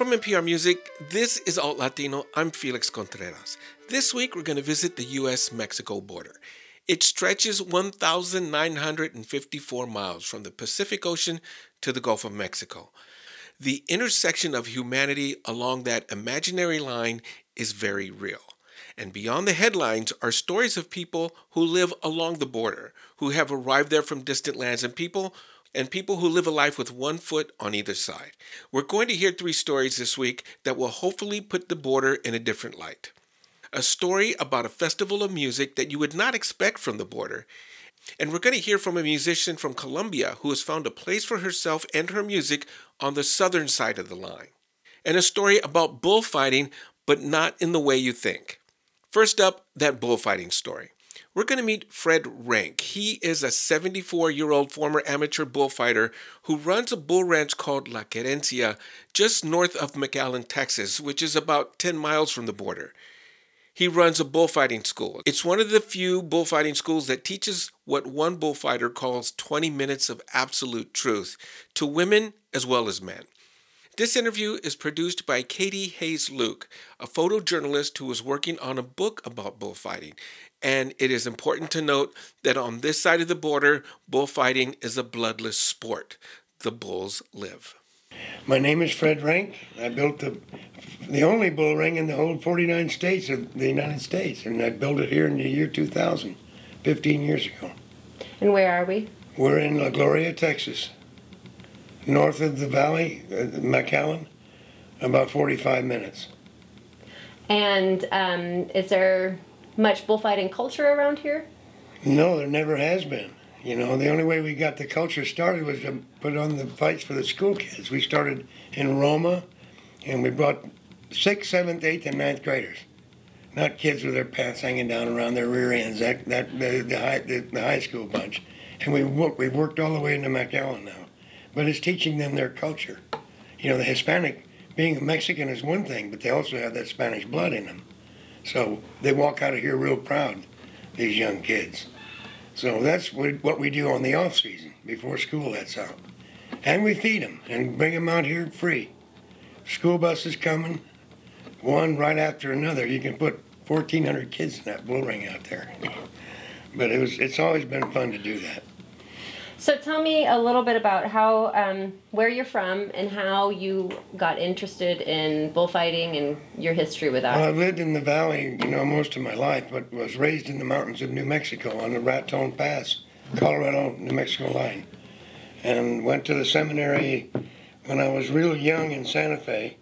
From NPR Music, this is Alt Latino. I'm Felix Contreras. This week, we're going to visit the U.S. Mexico border. It stretches 1,954 miles from the Pacific Ocean to the Gulf of Mexico. The intersection of humanity along that imaginary line is very real. And beyond the headlines are stories of people who live along the border, who have arrived there from distant lands, and people and people who live a life with one foot on either side. We're going to hear three stories this week that will hopefully put the border in a different light. A story about a festival of music that you would not expect from the border. And we're going to hear from a musician from Colombia who has found a place for herself and her music on the southern side of the line. And a story about bullfighting, but not in the way you think. First up, that bullfighting story. We're going to meet Fred Rank. He is a 74 year old former amateur bullfighter who runs a bull ranch called La Querencia just north of McAllen, Texas, which is about 10 miles from the border. He runs a bullfighting school. It's one of the few bullfighting schools that teaches what one bullfighter calls 20 minutes of absolute truth to women as well as men. This interview is produced by Katie Hayes Luke, a photojournalist who is working on a book about bullfighting. And it is important to note that on this side of the border, bullfighting is a bloodless sport. The bulls live. My name is Fred Rank. I built the, the only bull ring in the whole 49 states of the United States, and I built it here in the year 2000, 15 years ago. And where are we? We're in La Gloria, Texas, north of the valley, uh, McAllen, about 45 minutes. And um, is there much bullfighting culture around here? No, there never has been. You know, the only way we got the culture started was to put on the fights for the school kids. We started in Roma, and we brought sixth, seventh, eighth, and ninth graders, not kids with their pants hanging down around their rear ends. That that the, the high the, the high school bunch, and we worked, we've worked all the way into McAllen now, but it's teaching them their culture. You know, the Hispanic being a Mexican is one thing, but they also have that Spanish blood in them. So they walk out of here real proud, these young kids. So that's what we do on the off season before school lets out. And we feed them and bring them out here free. School buses coming, one right after another. You can put 1,400 kids in that bull ring out there. but it was, it's always been fun to do that. So tell me a little bit about how, um, where you're from, and how you got interested in bullfighting and your history with that. Well, I've lived in the valley, you know, most of my life, but was raised in the mountains of New Mexico on the Raton Pass, Colorado, New Mexico line, and went to the seminary when I was real young in Santa Fe,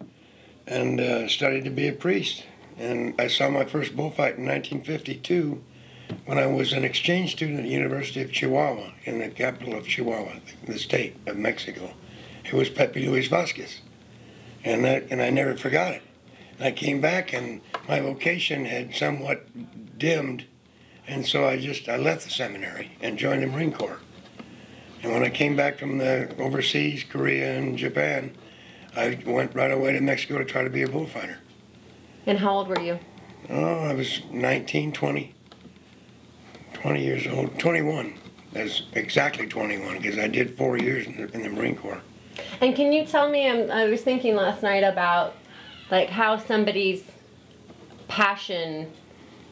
and uh, studied to be a priest. And I saw my first bullfight in 1952 when I was an exchange student at the University of Chihuahua, in the capital of Chihuahua, the state of Mexico. It was Pepe Luis Vasquez. And, that, and I never forgot it. And I came back and my vocation had somewhat dimmed. And so I just, I left the seminary and joined the Marine Corps. And when I came back from the overseas, Korea and Japan, I went right away to Mexico to try to be a bullfighter. And how old were you? Oh, I was 19, 20. 20 years old, 21. That's exactly 21 because I did four years in the, in the, Marine Corps. And can you tell me? Um, I was thinking last night about like how somebody's passion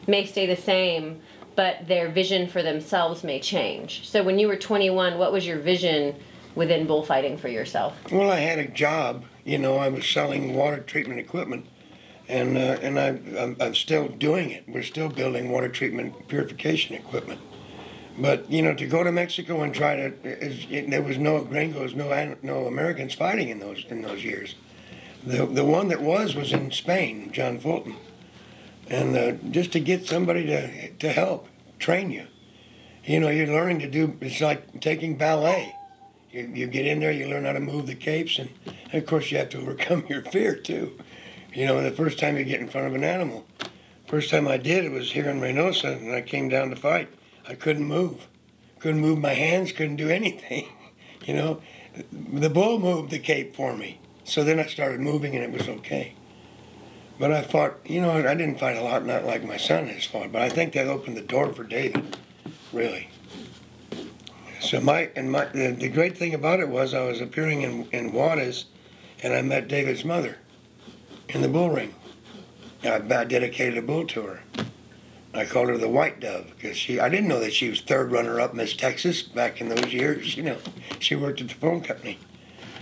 may stay the same, but their vision for themselves may change. So when you were 21, what was your vision within bullfighting for yourself? Well, I had a job. You know, I was selling water treatment equipment and uh, and I, I'm, I'm, still doing it. We're still building water treatment purification equipment. But you know, to go to Mexico and try to, it, there was no gringos, no no Americans fighting in those in those years. The the one that was was in Spain, John Fulton, and uh, just to get somebody to to help train you. You know, you're learning to do. It's like taking ballet. You, you get in there, you learn how to move the capes, and, and of course you have to overcome your fear too You know, the first time you get in front of an animal. First time I did, it was here in Reynosa, and I came down to fight. I couldn't move. Couldn't move my hands, couldn't do anything. you know, the bull moved the cape for me. So then I started moving, and it was okay. But I fought, you know, I didn't fight a lot, not like my son has fought, but I think that opened the door for David, really. So my and my the, the great thing about it was I was appearing in in Juarez, and I met David's mother, in the bull ring. I, I dedicated a bull to her. I called her the White Dove because she I didn't know that she was third runner up Miss Texas back in those years. You know, she worked at the phone company.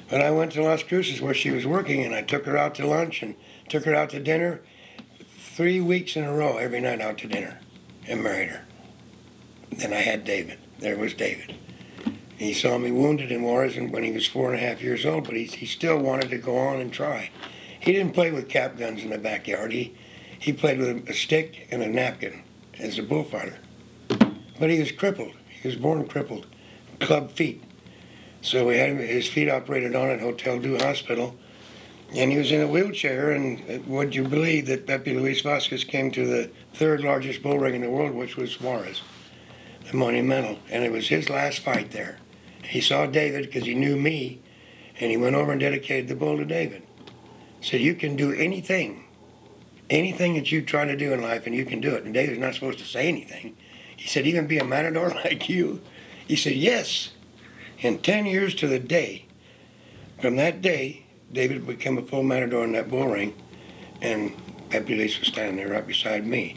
But I went to Las Cruces where she was working, and I took her out to lunch and took her out to dinner, three weeks in a row, every night out to dinner, and married her. Then I had David. There was David. He saw me wounded in Juarez when he was four and a half years old, but he, he still wanted to go on and try. He didn't play with cap guns in the backyard. He, he played with a stick and a napkin as a bullfighter. But he was crippled. He was born crippled, club feet. So we had his feet operated on at Hotel Dieu Hospital, and he was in a wheelchair. And would you believe that Pepe Luis Vasquez came to the third largest bull ring in the world, which was Juarez, the Monumental, and it was his last fight there. He saw David because he knew me, and he went over and dedicated the bull to David. Said, You can do anything, anything that you try to do in life, and you can do it. And David's not supposed to say anything. He said, Even be a matador like you? He said, Yes. In 10 years to the day, from that day, David became a full matador in that bull ring, and Pepe Luis was standing there right beside me.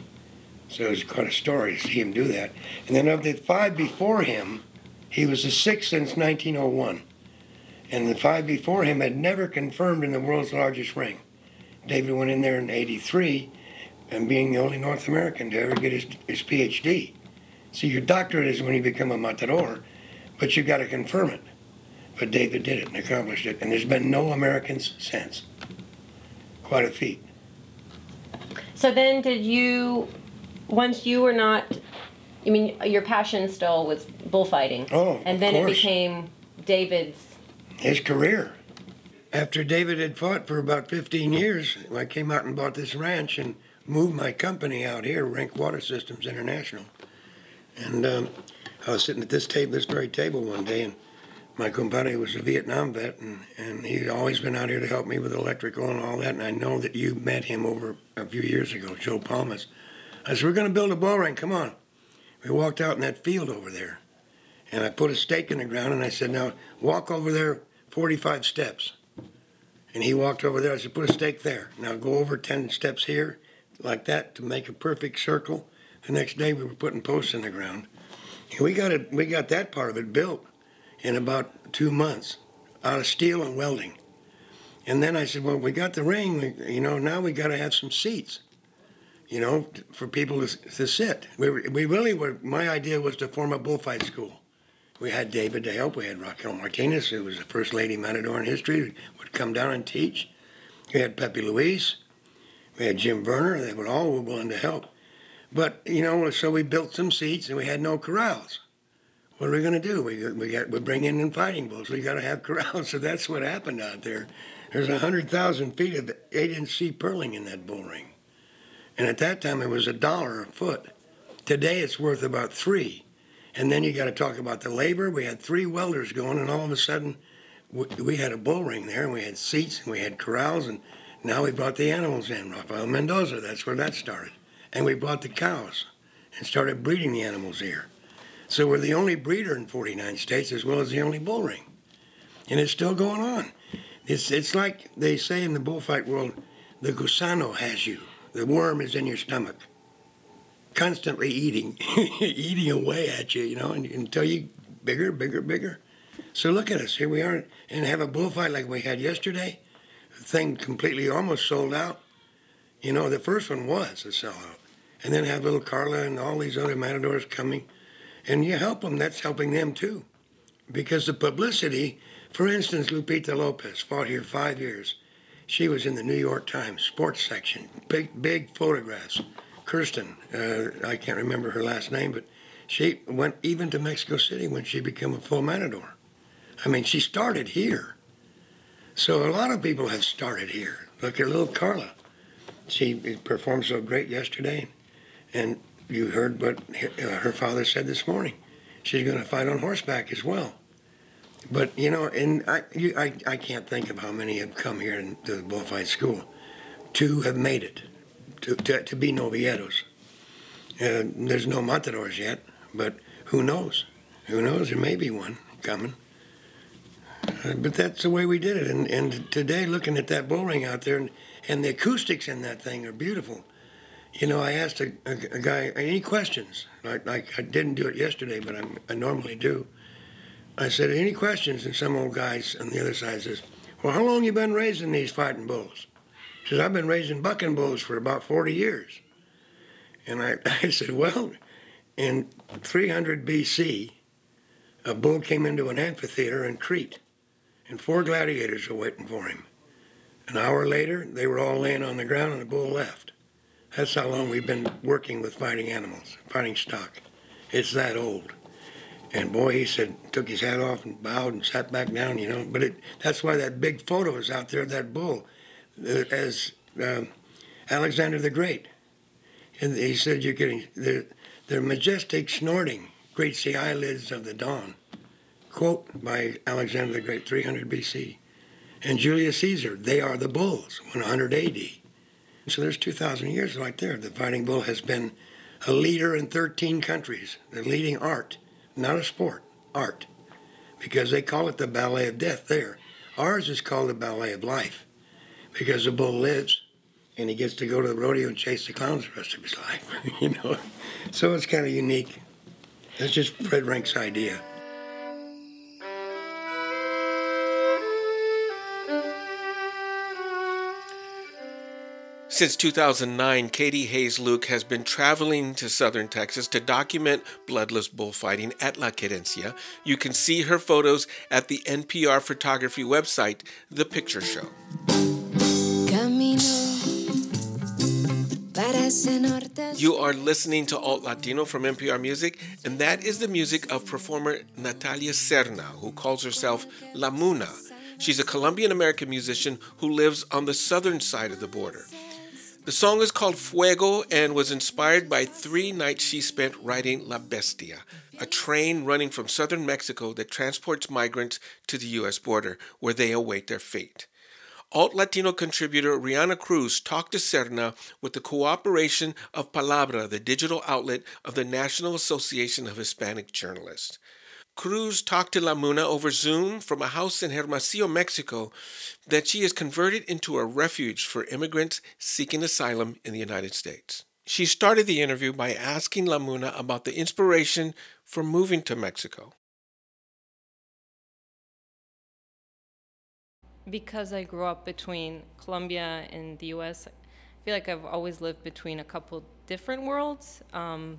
So it was quite a story to see him do that. And then of the five before him, he was the sixth since 1901. And the five before him had never confirmed in the world's largest ring. David went in there in 83 and being the only North American to ever get his, his PhD. See, your doctorate is when you become a matador, but you've got to confirm it. But David did it and accomplished it, and there's been no Americans since. Quite a feat. So then, did you, once you were not I mean, your passion still was bullfighting. Oh, And then it became David's. His career. After David had fought for about 15 years, I came out and bought this ranch and moved my company out here, Rank Water Systems International. And um, I was sitting at this table, this very table one day, and my compadre was a Vietnam vet, and, and he'd always been out here to help me with electrical and all that. And I know that you met him over a few years ago, Joe Palmas. I said, We're going to build a ball ring, come on. We walked out in that field over there, and I put a stake in the ground, and I said, Now walk over there 45 steps. And he walked over there. I said, put a stake there. Now go over 10 steps here, like that, to make a perfect circle. The next day we were putting posts in the ground. And we got it. We got that part of it built in about two months, out of steel and welding. And then I said, well, we got the ring. We, you know, now we got to have some seats. You know, for people to, to sit. We, we really were. My idea was to form a bullfight school. We had David to help. We had Raquel Martinez, who was the first lady matador in history, would come down and teach. We had Pepe Luis. We had Jim Werner. They were all willing to help. But, you know, so we built some seats and we had no corrals. What are we going to do? We, we, got, we bring in fighting bulls. We got to have corrals. So that's what happened out there. There's 100,000 feet of 8 inch C purlin in that bull ring. And at that time, it was a dollar a foot. Today, it's worth about three. And then you got to talk about the labor. We had three welders going, and all of a sudden, we, we had a bull ring there, and we had seats, and we had corrals, and now we brought the animals in. Rafael Mendoza, that's where that started. And we brought the cows and started breeding the animals here. So we're the only breeder in 49 states, as well as the only bull ring. And it's still going on. It's, it's like they say in the bullfight world the gusano has you, the worm is in your stomach constantly eating, eating away at you, you know, and, until you bigger, bigger, bigger. So look at us. Here we are, and have a bullfight like we had yesterday. The thing completely almost sold out. You know, the first one was a sellout, and then have little Carla and all these other matadors coming, and you help them. That's helping them too, because the publicity. For instance, Lupita Lopez fought here five years. She was in the New York Times sports section, big, big photographs. Kirsten, uh, I can't remember her last name, but she went even to Mexico City when she became a full matador. I mean, she started here. So a lot of people have started here. Look at little Carla. she performed so great yesterday, and you heard what her father said this morning. She's going to fight on horseback as well. But you know, and I, you, I, I can't think of how many have come here to the bullfight school. Two have made it to, to, to be novilleros. Uh, there's no matadors yet, but who knows? Who knows? There may be one coming. Uh, but that's the way we did it. And, and today, looking at that bull ring out there, and, and the acoustics in that thing are beautiful. You know, I asked a, a, a guy, any questions? Like, like, I didn't do it yesterday, but I'm, I normally do. I said, any questions? And some old guys on the other side says, well, how long you been raising these fighting bulls? Says, I've been raising bucking bulls for about 40 years. And I, I said, well, in 300 BC, a bull came into an amphitheater in Crete, and four gladiators were waiting for him. An hour later, they were all laying on the ground, and the bull left. That's how long we've been working with fighting animals, fighting stock. It's that old. And boy, he said, took his hat off and bowed and sat back down, you know. But it, that's why that big photo is out there of that bull, as um, Alexander the Great. And he said, you're getting, they're majestic snorting, greets the eyelids of the dawn. Quote by Alexander the Great, 300 BC. And Julius Caesar, they are the bulls, 100 AD. So there's 2,000 years right there. The fighting bull has been a leader in 13 countries, the leading art, not a sport, art, because they call it the ballet of death there. Ours is called the ballet of life because the bull lives and he gets to go to the rodeo and chase the clowns the rest of his life, you know. So it's kind of unique. That's just Fred Rink's idea. Since 2009, Katie Hayes Luke has been traveling to southern Texas to document bloodless bullfighting at La Querencia. You can see her photos at the NPR photography website, The Picture Show. You are listening to Alt Latino from NPR Music, and that is the music of performer Natalia Serna, who calls herself La Muna. She's a Colombian American musician who lives on the southern side of the border. The song is called Fuego and was inspired by three nights she spent riding La Bestia, a train running from southern Mexico that transports migrants to the U.S. border, where they await their fate. Alt Latino contributor Reanna Cruz talked to Serna with the cooperation of Palabra, the digital outlet of the National Association of Hispanic Journalists. Cruz talked to La Muna over Zoom from a house in Hermosillo, Mexico, that she has converted into a refuge for immigrants seeking asylum in the United States. She started the interview by asking La Muna about the inspiration for moving to Mexico. Because I grew up between Colombia and the US, I feel like I've always lived between a couple different worlds. Um,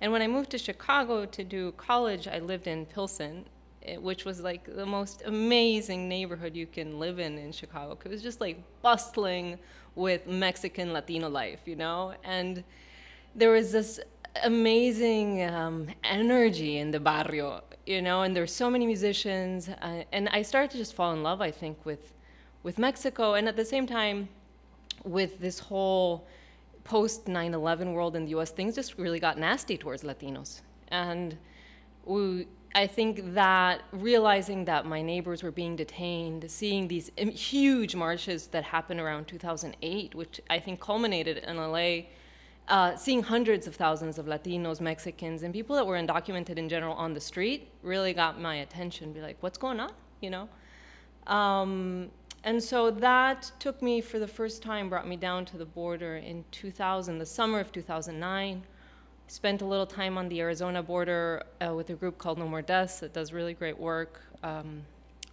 and when I moved to Chicago to do college, I lived in Pilsen, eh, which was like the most amazing neighborhood you can live in in Chicago. It was just like bustling with Mexican Latino life, you know? And there was this amazing um, energy in the barrio, you know, and there were so many musicians. Uh, and I started to just fall in love, I think, with, with Mexico. And at the same time, with this whole post 9 11 world in the US, things just really got nasty towards Latinos. And we, I think that realizing that my neighbors were being detained, seeing these huge marches that happened around 2008, which I think culminated in LA, uh, seeing hundreds of thousands of Latinos, Mexicans, and people that were undocumented in general on the street really got my attention. Be like, what's going on? You know? Um, and so that took me for the first time, brought me down to the border in 2000, the summer of 2009. Spent a little time on the Arizona border uh, with a group called No More Deaths that does really great work um,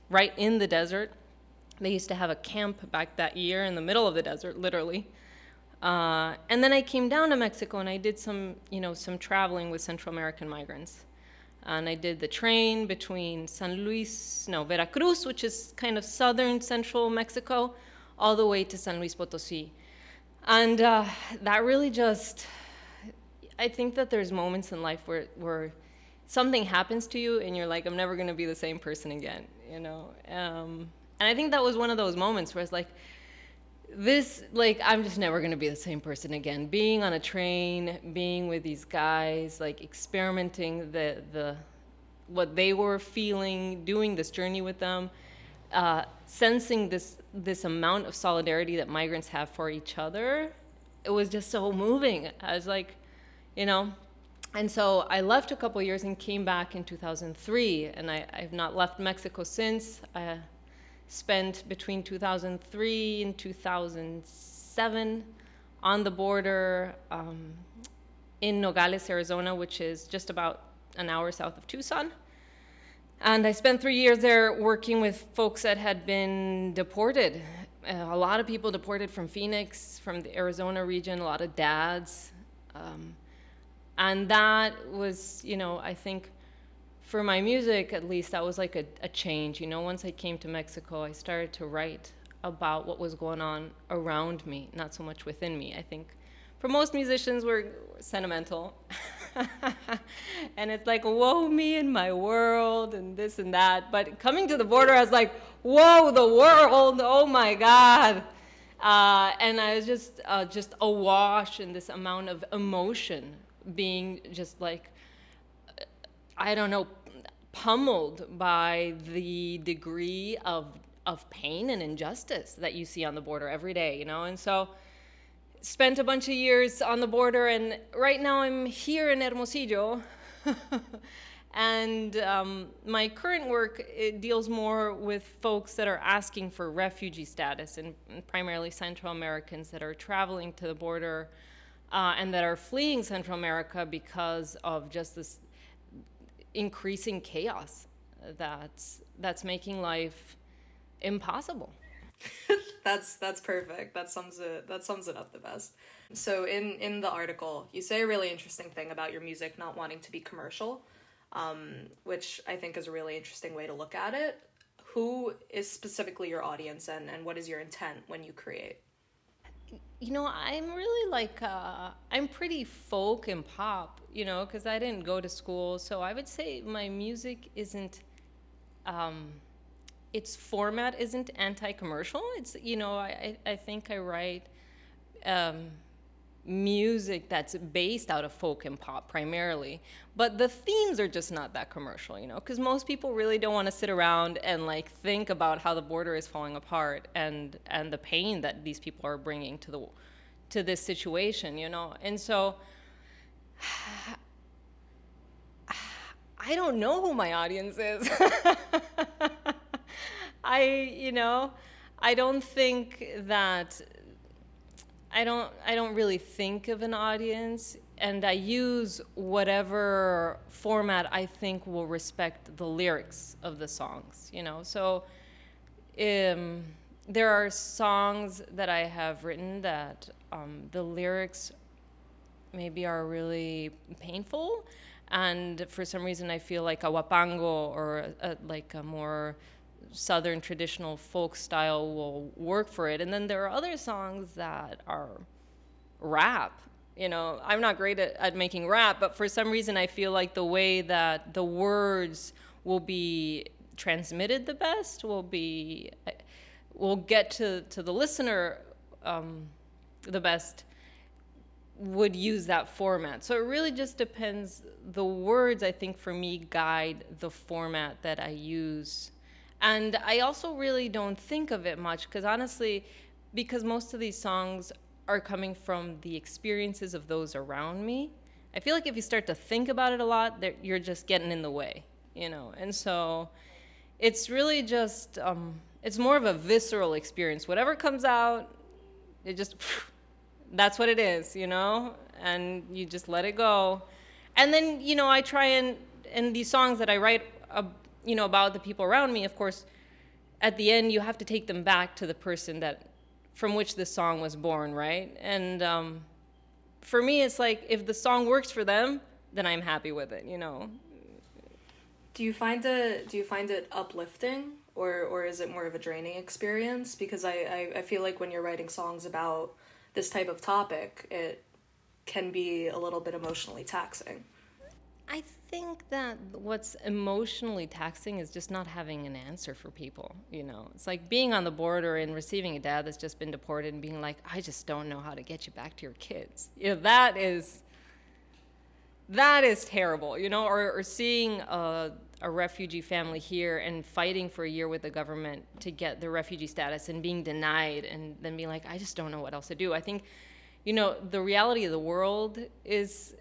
right in the desert. They used to have a camp back that year in the middle of the desert, literally. Uh, and then I came down to Mexico and I did some, you know, some traveling with Central American migrants and I did the train between San Luis, no, Veracruz, which is kind of southern central Mexico, all the way to San Luis Potosi. And uh, that really just, I think that there's moments in life where, where something happens to you and you're like, I'm never going to be the same person again, you know? Um, and I think that was one of those moments where it's like, this like i'm just never going to be the same person again. Being on a train being with these guys like experimenting the the what they were feeling doing this journey with them uh, sensing this this amount of solidarity that migrants have for each other it was just so moving. I was like you know? And so i left a couple years and came back in 2003 and I, i've not left mexico since. I, spent between 2003 and 2007 on the border um, in Nogales, Arizona, which is just about an hour south of Tucson. And I spent three years there working with folks that had been deported. Uh, a lot of people deported from Phoenix, from the Arizona region, a lot of dads. Um, and that was, you know, I think for my music at least that was like a, a change. You know once i came to mexico i started to write about what was going on around me not so much within me. I think for most musicians we're sentimental. And it's like whoa me and my world and this and that. But coming to the border i was like whoa the world. Oh my god. Uh, and i was just uh, just awash in this amount of emotion being just like I don't know, pummeled by the degree of of pain and injustice that you see on the border every day, you know? And so spent a bunch of years on the border and right now I'm here in Hermosillo. and um, my current work it deals more with folks that are asking for refugee status and, and primarily Central Americans that are traveling to the border uh, and that are fleeing Central America because of just this increasing chaos that's that's making life impossible. that's that's perfect. That sums it that sums it up the best. So in in the article, you say a really interesting thing about your music not wanting to be commercial, um, which I think is a really interesting way to look at it. Who is specifically your audience, and and what is your intent when you create? You know i'm really like uh, i'm pretty folk and pop you know because i didn't go to school. So i would say my music isn't um, its format isn't anti-commercial. It's you know i, I think i write um, music that's based out of folk and pop primarily but the themes are just not that commercial you know because most people really don't want to sit around and like think about how the border is falling apart and and the pain that these people are bringing to the to this situation you know? And so i don't know who my audience is. I you know i don't think that I don't I don't really think of an audience and I use whatever format I think will respect the lyrics of the songs, you know. So um, there are songs that I have written that um, the lyrics maybe are really painful, and for some reason I feel like a huapango or a, a, like a more southern traditional folk style will work for it. And then there are other songs that are rap you know? I'm not great at, at making rap but for some reason i feel like the way that the words will be transmitted the best will be will get to, to the listener um, the best would use that format. So it really just depends. The words i think for me guide the format that i use and I also really don't think of it much because honestly, because most of these songs are coming from the experiences of those around me, I feel like if you start to think about it a lot, you're just getting in the way, you know? And so it's really just, um, it's more of a visceral experience. Whatever comes out, it just, that's what it is, you know? And you just let it go. And then, you know, I try and, in these songs that I write, uh, you know about the people around me of course at the end you have to take them back to the person that from which the song was born right? And um, for me it's like if the song works for them then i'm happy with it you know? Do you find it do you find it uplifting? Or or is it more of a draining experience? Because I, I, I feel like when you're writing songs about this type of topic it can be a little bit emotionally taxing I think that what's emotionally taxing is just not having an answer for people. You know, it's like being on the border and receiving a dad that's just been deported and being like, I just don't know how to get you back to your kids. You know, that is that is terrible. You know, or, or seeing a, a refugee family here and fighting for a year with the government to get the refugee status and being denied and then being like, I just don't know what else to do. I think, you know, the reality of the world is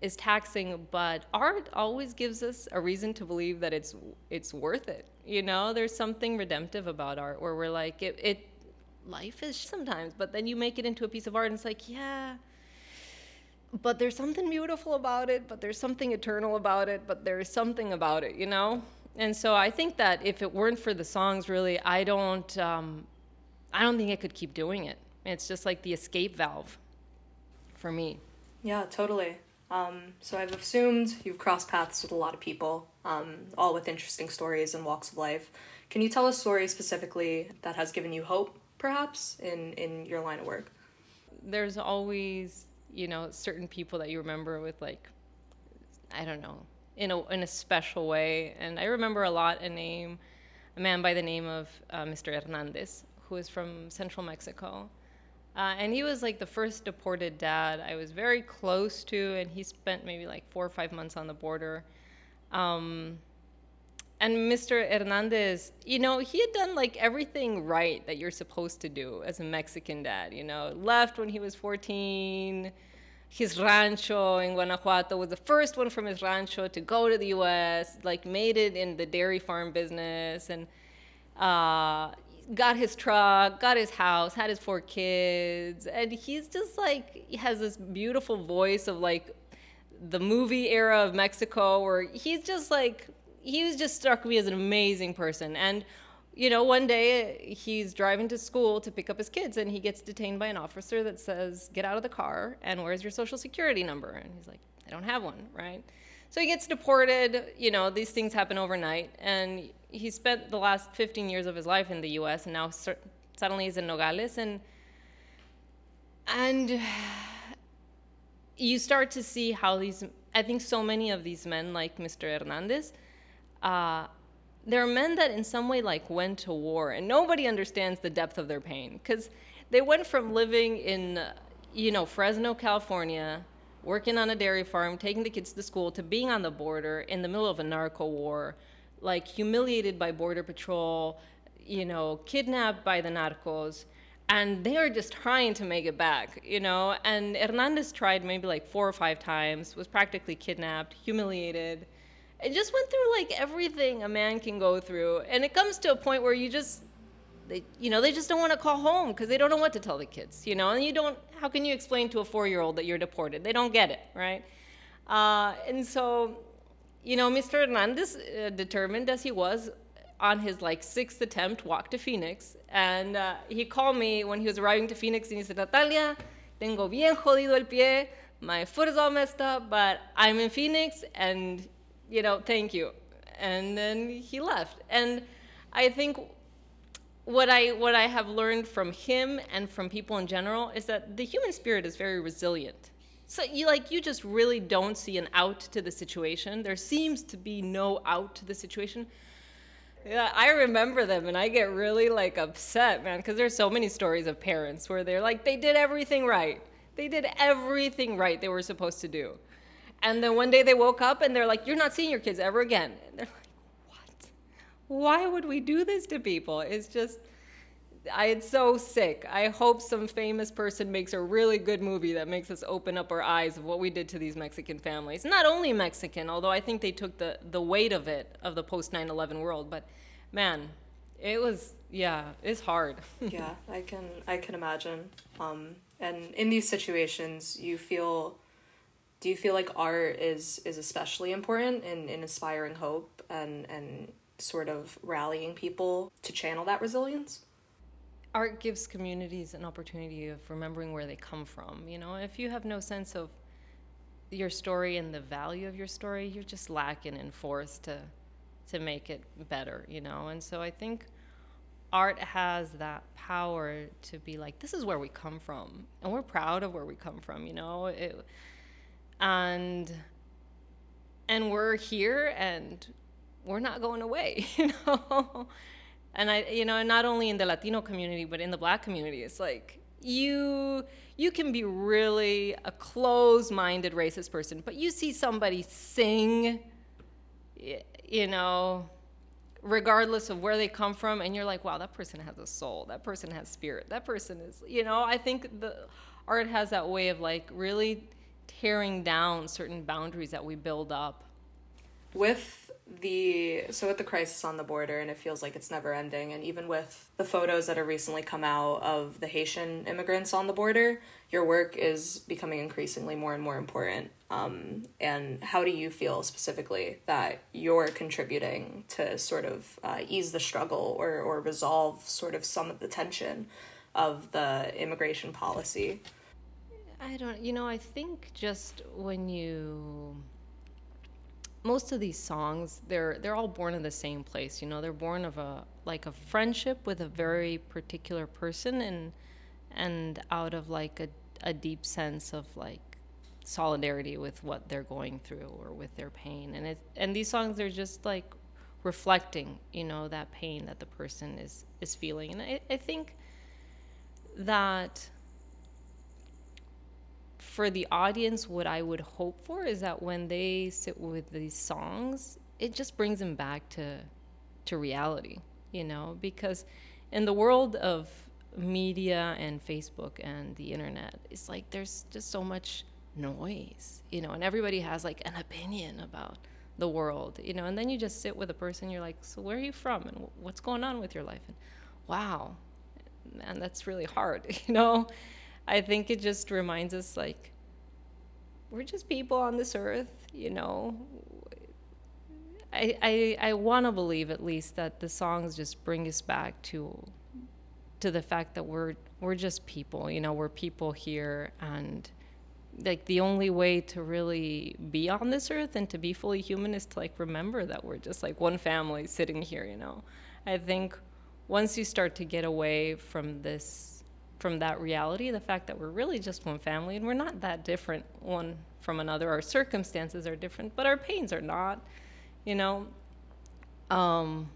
is taxing, but art always gives us a reason to believe that it's it's worth it. You know, there's something redemptive about art where we're like it, it life is sometimes, but then you make it into a piece of art and it's like, yeah, but there's something beautiful about it, but there's something eternal about it, but there's something about it, you know? And so I think that if it weren't for the songs, really, I don't, um, I don't think I could keep doing it. It's just like the escape valve for me. Yeah, totally. Um, so I've assumed you've crossed paths with a lot of people, um, all with interesting stories and walks of life. Can you tell a story specifically that has given you hope, perhaps, in, in your line of work? There's always, you know, certain people that you remember with like, I don't know, in a in a special way. And I remember a lot a name, a man by the name of uh, Mr. Hernandez, who is from Central Mexico. Uh, and he was like the first deported dad I was very close to, and he spent maybe like four or five months on the border. Um, and Mr. Hernandez, you know, he had done like everything right that you're supposed to do as a Mexican dad. You know, left when he was 14. His rancho in Guanajuato was the first one from his rancho to go to the U.S. Like made it in the dairy farm business, and uh, got his truck, got his house, had his four kids, and he's just like he has this beautiful voice of like the movie era of Mexico where he's just like he was just struck me as an amazing person. And you know one day he's driving to school to pick up his kids and he gets detained by an officer that says get out of the car and where's your social security number? And he's like I don't have one right so he gets deported. You know, these things happen overnight. And he spent the last 15 years of his life in the US and now suddenly he's in Nogales. And, and you start to see how these, I think so many of these men, like Mr. Hernandez, uh, there are men that in some way like went to war and nobody understands the depth of their pain because they went from living in, you know, Fresno, California, working on a dairy farm, taking the kids to school, to being on the border in the middle of a narco war, like humiliated by border patrol, you know, kidnapped by the narcos, and they are just trying to make it back, you know. And Hernandez tried maybe like four or five times, was practically kidnapped, humiliated. It just went through like everything a man can go through, and it comes to a point where you just they you know they just don't want to call home because they don't know what to tell the kids you know and you don't how can you explain to a four-year-old that you're deported? They don't get it right? Uh, and so you know mr hernandez uh, determined as he was on his like sixth attempt walk to phoenix and uh, he called me when he was arriving to phoenix and he said natalia tengo bien jodido el pie my foot is all messed up but i'm in phoenix and you know thank you. And then he left. And i think what I what I have learned from him and from people in general is that the human spirit is very resilient. So you like you just really don't see an out to the situation. There seems to be no out to the situation. Yeah, I remember them and I get really like upset, man, because there's so many stories of parents where they're like they did everything right. They did everything right they were supposed to do. And then one day they woke up and they're like, You're not seeing your kids ever again. And they're like, why would we do this to people? It's just, I it's so sick. I hope some famous person makes a really good movie that makes us open up our eyes of what we did to these Mexican families. Not only Mexican, although I think they took the, the weight of it of the post 9/11 world, but man, it was yeah, it's hard. yeah, I can I can imagine. Um, and in these situations, you feel do you feel like art is is especially important in, in inspiring hope and and sort of rallying people to channel that resilience? Art gives communities an opportunity of remembering where they come from. You know, if you have no sense of your story and the value of your story, you're just lacking in force to to make it better, you know. And so I think art has that power to be like, this is where we come from, and we're proud of where we come from, you know. It, and and we're here and we're not going away, you know. And I, you know, not only in the Latino community, but in the Black community, it's like you you can be really a closed-minded racist person, but you see somebody sing, you know, regardless of where they come from, and you're like, wow, that person has a soul. That person has spirit. That person is, you know. I think the art has that way of like really tearing down certain boundaries that we build up. With the so with the crisis on the border and it feels like it's never ending and even with the photos that have recently come out of the Haitian immigrants on the border your work is becoming increasingly more and more important. Um, and how do you feel specifically that you're contributing to sort of uh, ease the struggle or, or resolve sort of some of the tension of the immigration policy? I don't, you know, I think just when you most of these songs they're they're all born in the same place you know? They're born of a like a friendship with a very particular person and and out of like a, a deep sense of like solidarity with what they're going through or with their pain. And it and these songs are just like reflecting you know that pain that the person is is feeling. And i, I think that for the audience, what I would hope for is that when they sit with these songs, it just brings them back to to reality, you know, because in the world of media and Facebook and the internet, it's like there's just so much noise, you know, and everybody has like an opinion about the world, you know, and then you just sit with a person, you're like, so where are you from and what's going on with your life? And wow, man, that's really hard, you know. I think it just reminds us like we're just people on this earth, you know. I I, I want to believe at least that the songs just bring us back to to the fact that we're we're just people, you know, we're people here and like the only way to really be on this earth and to be fully human is to like remember that we're just like one family sitting here, you know. I think once you start to get away from this from that reality, the fact that we're really just one family and we're not that different one from another. Our circumstances are different, but our pains are not. You know, um,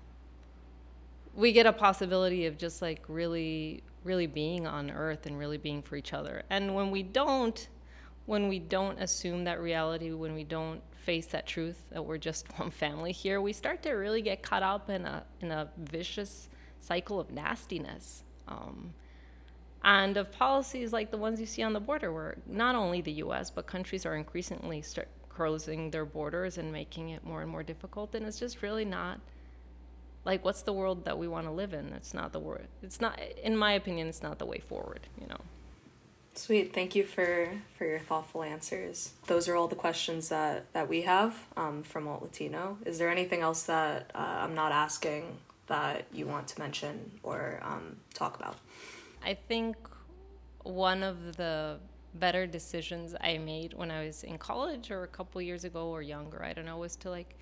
we get a possibility of just like really, really being on Earth and really being for each other. And when we don't, when we don't assume that reality, when we don't face that truth that we're just one family here, we start to really get caught up in a in a vicious cycle of nastiness. Um, and of policies like the ones you see on the border, where not only the US, but countries are increasingly closing their borders and making it more and more difficult. And it's just really not like what's the world that we want to live in? It's not the world. It's not, in my opinion, it's not the way forward, you know. Sweet. Thank you for for your thoughtful answers. Those are all the questions that that we have um, from Alt Latino. Is there anything else that uh, I'm not asking that you want to mention or um, talk about? I think one of the better decisions I made when I was in college or a couple years ago or younger, I don't know, was to like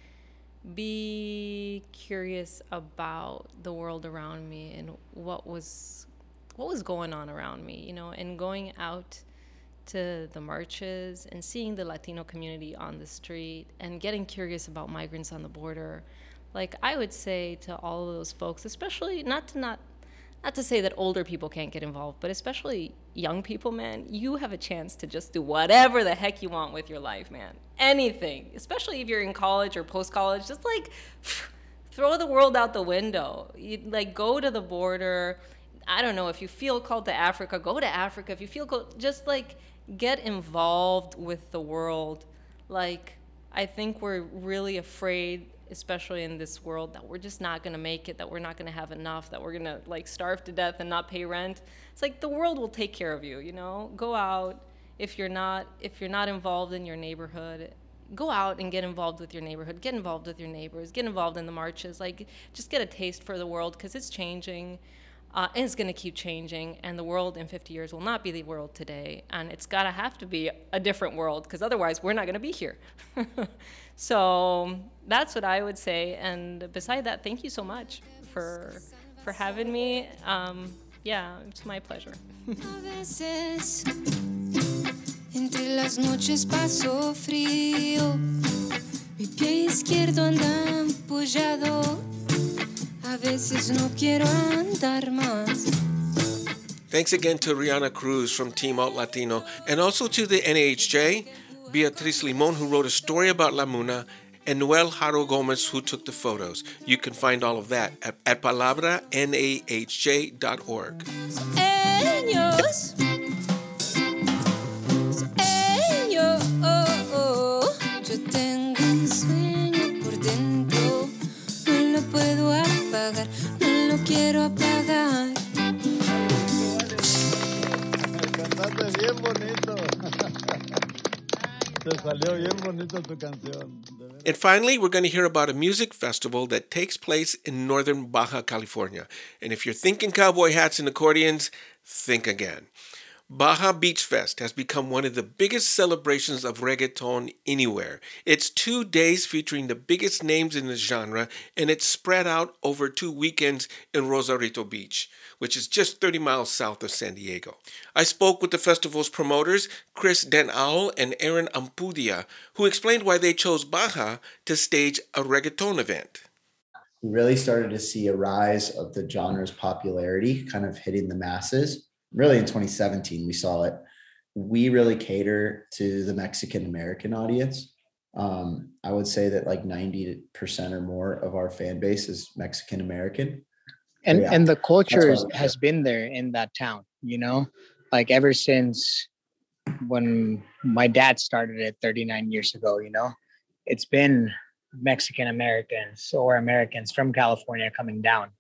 be curious about the world around me and what was what was going on around me, you know, and going out to the marches and seeing the Latino community on the street and getting curious about migrants on the border. Like I would say to all of those folks, especially not to not not to say that older people can't get involved, but especially young people, man, you have a chance to just do whatever the heck you want with your life, man. Anything, especially if you're in college or post college, just like throw the world out the window. You, like go to the border. I don't know if you feel called to Africa, go to Africa. If you feel called, just like get involved with the world. Like I think we're really afraid especially in this world that we're just not going to make it that we're not going to have enough that we're going to like starve to death and not pay rent. It's like the world will take care of you you know? Go out. If you're not if you're not involved in your neighborhood go out and get involved with your neighborhood. Get involved with your neighbors. Get involved in the marches. Like just get a taste for the world because it's changing uh, and it's going to keep changing and the world in 50 years will not be the world today. And it's got to have to be a different world because otherwise we're not going to be here so that's what i would say. And beside that thank you so much for for having me. Um, yeah it's my pleasure. Entre las noches paso frío, mi pie izquierdo anda apoyado. A veces no quiero andar más. Thanks again to Reanna Cruz from Team Alt Latino and also to the NAHJ, Beatriz Limon, who wrote a story about La Muna, and Noel Haro Gomez, who took the photos. You can find all of that at, at palabranahj.org. And finally, we're going to hear about a music festival that takes place in northern Baja California. And if you're thinking cowboy hats and accordions, think again. Baja Beach Fest has become one of the biggest celebrations of reggaeton anywhere. It's two days featuring the biggest names in the genre, and it's spread out over two weekends in Rosarito Beach, which is just 30 miles south of San Diego. I spoke with the festival's promoters, Chris Den Uijl and Aaron Ampudia, who explained why they chose Baja to stage a reggaeton event. We really started to see a rise of the genre's popularity kind of hitting the masses really in 2017 we saw it. We really cater to the mexican american audience. Um, i would say that like 90% or more of our fan base is mexican american. And yeah, and the culture has been there in that town you know? Like ever since when my dad started it 39 years ago you know? It's been mexican americans or americans from california coming down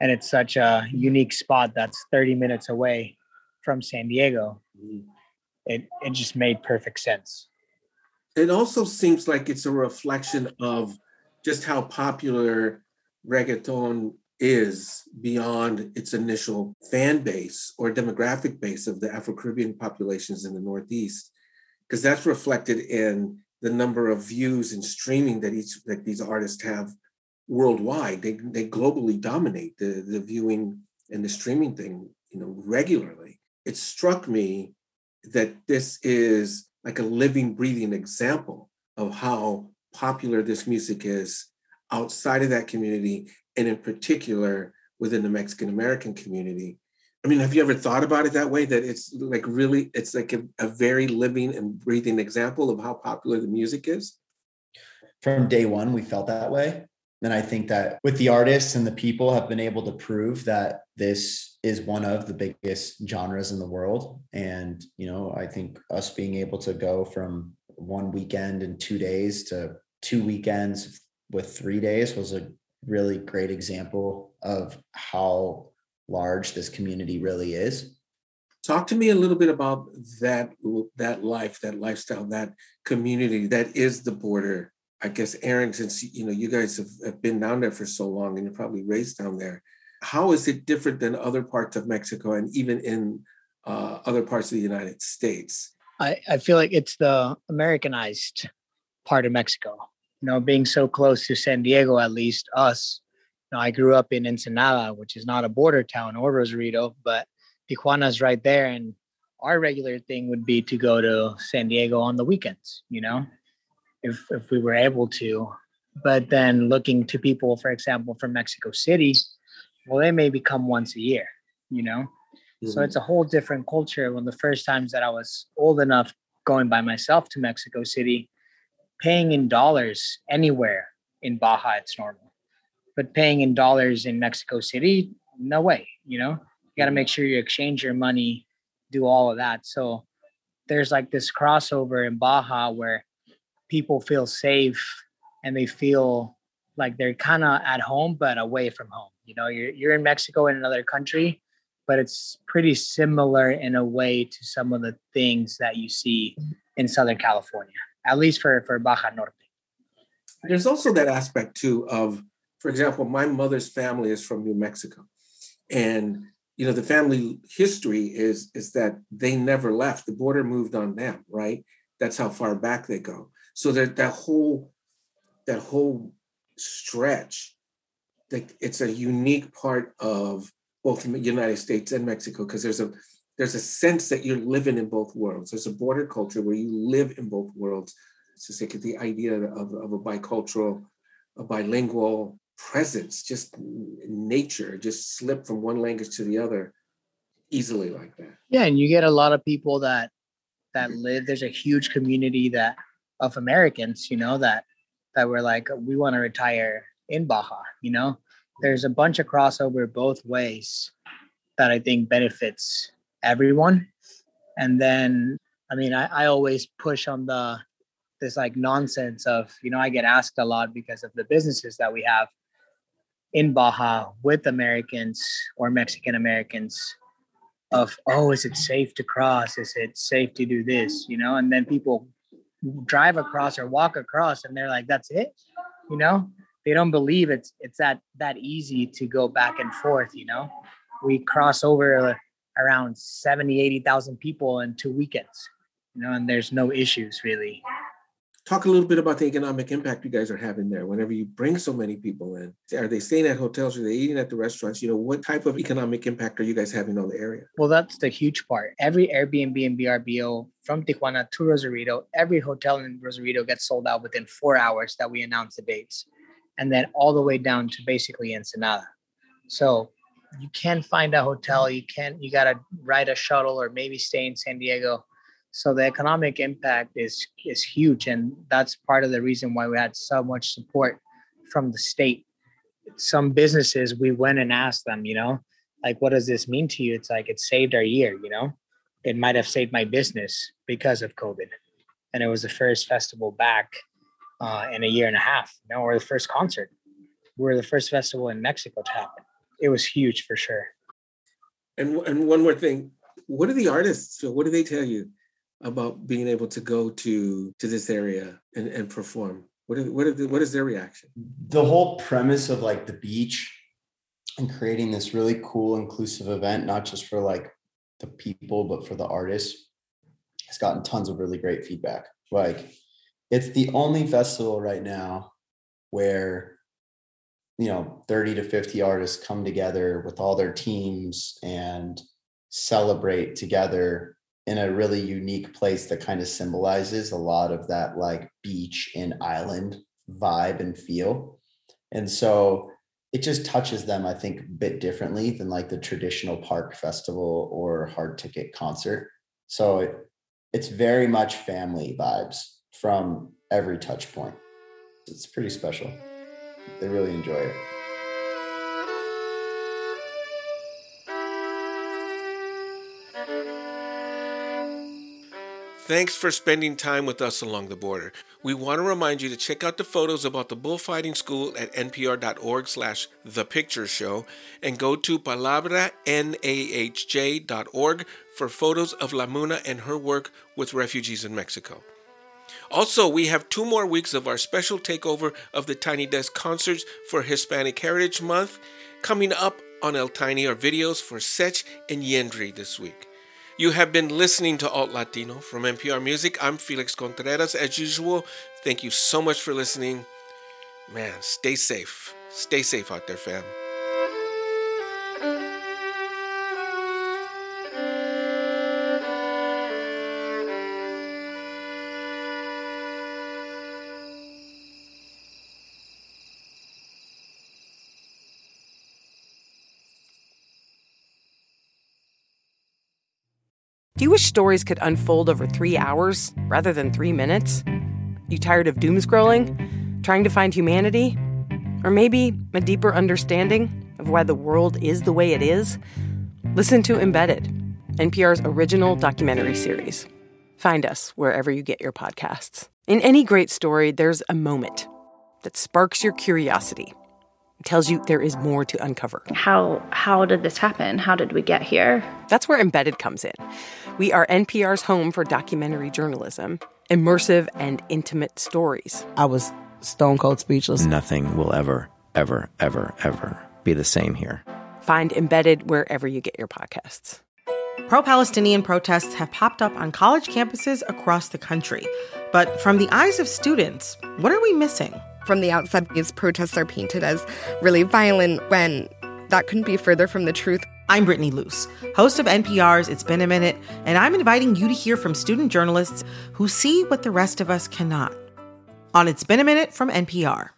and it's such a unique spot that's 30 minutes away from san diego. Mm-hmm. It it just made perfect sense. It also seems like it's a reflection of just how popular reggaeton is beyond its initial fan base or demographic base of the Afro Caribbean populations in the Northeast, because that's reflected in the number of views and streaming that each that these artists have worldwide. They they globally dominate the the viewing and the streaming thing, you know, regularly. It struck me that this is like a living, breathing example of how popular this music is outside of that community, and in particular within the Mexican American community. I mean, have you ever thought about it that way? That it's like really, it's like a, a very living and breathing example of how popular the music is? from day one we felt that way and i think that with the artists and the people have been able to prove that this is one of the biggest genres in the world and you know i think us being able to go from one weekend and two days to two weekends with three days was a really great example of how large this community really is Talk to me a little bit about that that life, that lifestyle, that community that is the border. I guess Aaron, since you know you guys have, have been down there for so long and you're probably raised down there, how is it different than other parts of Mexico and even in uh, other parts of the United States? I, I feel like it's the Americanized part of Mexico. You know, being so close to San Diego, at least us. You know, I grew up in Ensenada, which is not a border town or Rosarito, but Tijuana's right there. And our regular thing would be to go to San Diego on the weekends, you know, if if we were able to. But then looking to people, for example, from Mexico City, well, they maybe come once a year, you know. So mm-hmm. it's a whole different culture. When the first times that I was old enough going by myself to Mexico City, paying in dollars anywhere in Baja, it's normal. But paying in dollars in Mexico City, no way, you know? You got to mm-hmm. make sure you exchange your money, do all of that. So there's like this crossover in Baja where people feel safe and they feel like they're kind of at home but away from home. You know, you're you're in Mexico in another country, but it's pretty similar in a way to some of the things that you see in Southern California, at least for for Baja Norte. There's also that aspect too of, for example, my mother's family is from New Mexico, and you know the family history is is that they never left. The border moved on them, right? That's how far back they go. So that that whole that whole stretch, that it's a unique part of both the United States and Mexico because there's a there's a sense that you're living in both worlds. There's a border culture where you live in both worlds So like the idea of, of a bicultural, a bilingual presence, just nature, just slip from one language to the other easily like that. Yeah, and you get a lot of people that that live. There's a huge community that of Americans, you know, that that were like, we want to retire in Baja. You know, there's a bunch of crossover both ways that I think benefits everyone. And then, I mean, I, I always push on the this like nonsense of, you know, I get asked a lot because of the businesses that we have in Baja with Americans or Mexican Americans of, oh, is it safe to cross? Is it safe to do this? You know, and then people drive across or walk across and they're like, that's it, you know? They don't believe it's it's that that easy to go back and forth, you know. We cross over around 70, 80,000 people in two weekends, you know, and there's no issues really. Talk a little bit about the economic impact you guys are having there. Whenever you bring so many people in, are they staying at hotels? Are they eating at the restaurants? You know, what type of economic impact are you guys having on the area? Well, that's the huge part. Every Airbnb and VRBO from Tijuana to Rosarito, every hotel in Rosarito gets sold out within four hours that we announce the dates, and then all the way down to basically Ensenada. So you can't find a hotel. You can't. you gotta ride a shuttle or maybe stay in San Diego so the economic impact is is huge, and that's part of the reason why we had so much support from the state. Some businesses, we went and asked them, you know, like, what does this mean to you? It's like it saved our year, you know. It might have saved my business because of COVID, and it was the first festival back uh, in a year and a half. You know, or the first concert. We are the first festival in Mexico to happen. It was huge for sure. And and one more thing, what do the artists? What do they tell you? About being able to go to to this area and, and perform? What are, what, the, what is their reaction? The whole premise of like the beach and creating this really cool inclusive event, not just for like the people, but for the artists, has gotten tons of really great feedback. Like it's the only festival right now where you know 30 to 50 artists come together with all their teams and celebrate together in a really unique place that kind of symbolizes a lot of that like beach and island vibe and feel. And so it just touches them, I think, a bit differently than like the traditional park festival or hard ticket concert. So it, it's very much family vibes from every touch point. It's pretty special. They really enjoy it. Thanks for spending time with us along the border. We want to remind you to check out the photos about the bullfighting school at npr.org slash the picture show and go to palabranahj.org for photos of La Muna and her work with refugees in Mexico. Also, we have two more weeks of our special takeover of the Tiny Desk concerts for Hispanic Heritage Month. Coming up on El Tiny are videos for Sech and Yendry this week. You have been listening to Alt Latino from NPR Music. I'm Felix Contreras. As usual, thank you so much for listening. Man, stay safe. Stay safe out there, fam. Do you wish stories could unfold over three hours rather than three minutes? You tired of doom scrolling? Trying to find humanity? Or maybe a deeper understanding of why the world is the way it is? Listen to Embedded, NPR's original documentary series. Find us wherever you get your podcasts. In any great story, there's a moment that sparks your curiosity tells you there is more to uncover. How how did this happen? How did we get here? That's where Embedded comes in. We are NPR's home for documentary journalism, immersive and intimate stories. I was stone cold speechless. Nothing will ever ever ever ever be the same here. Find Embedded wherever you get your podcasts. Pro Palestinian protests have popped up on college campuses across the country. But from the eyes of students, what are we missing? From the outside, these protests are painted as really violent when that couldn't be further from the truth. I'm Brittany Luce, host of NPR's It's Been a Minute, and I'm inviting you to hear from student journalists who see what the rest of us cannot. on It's Been a Minute from NPR.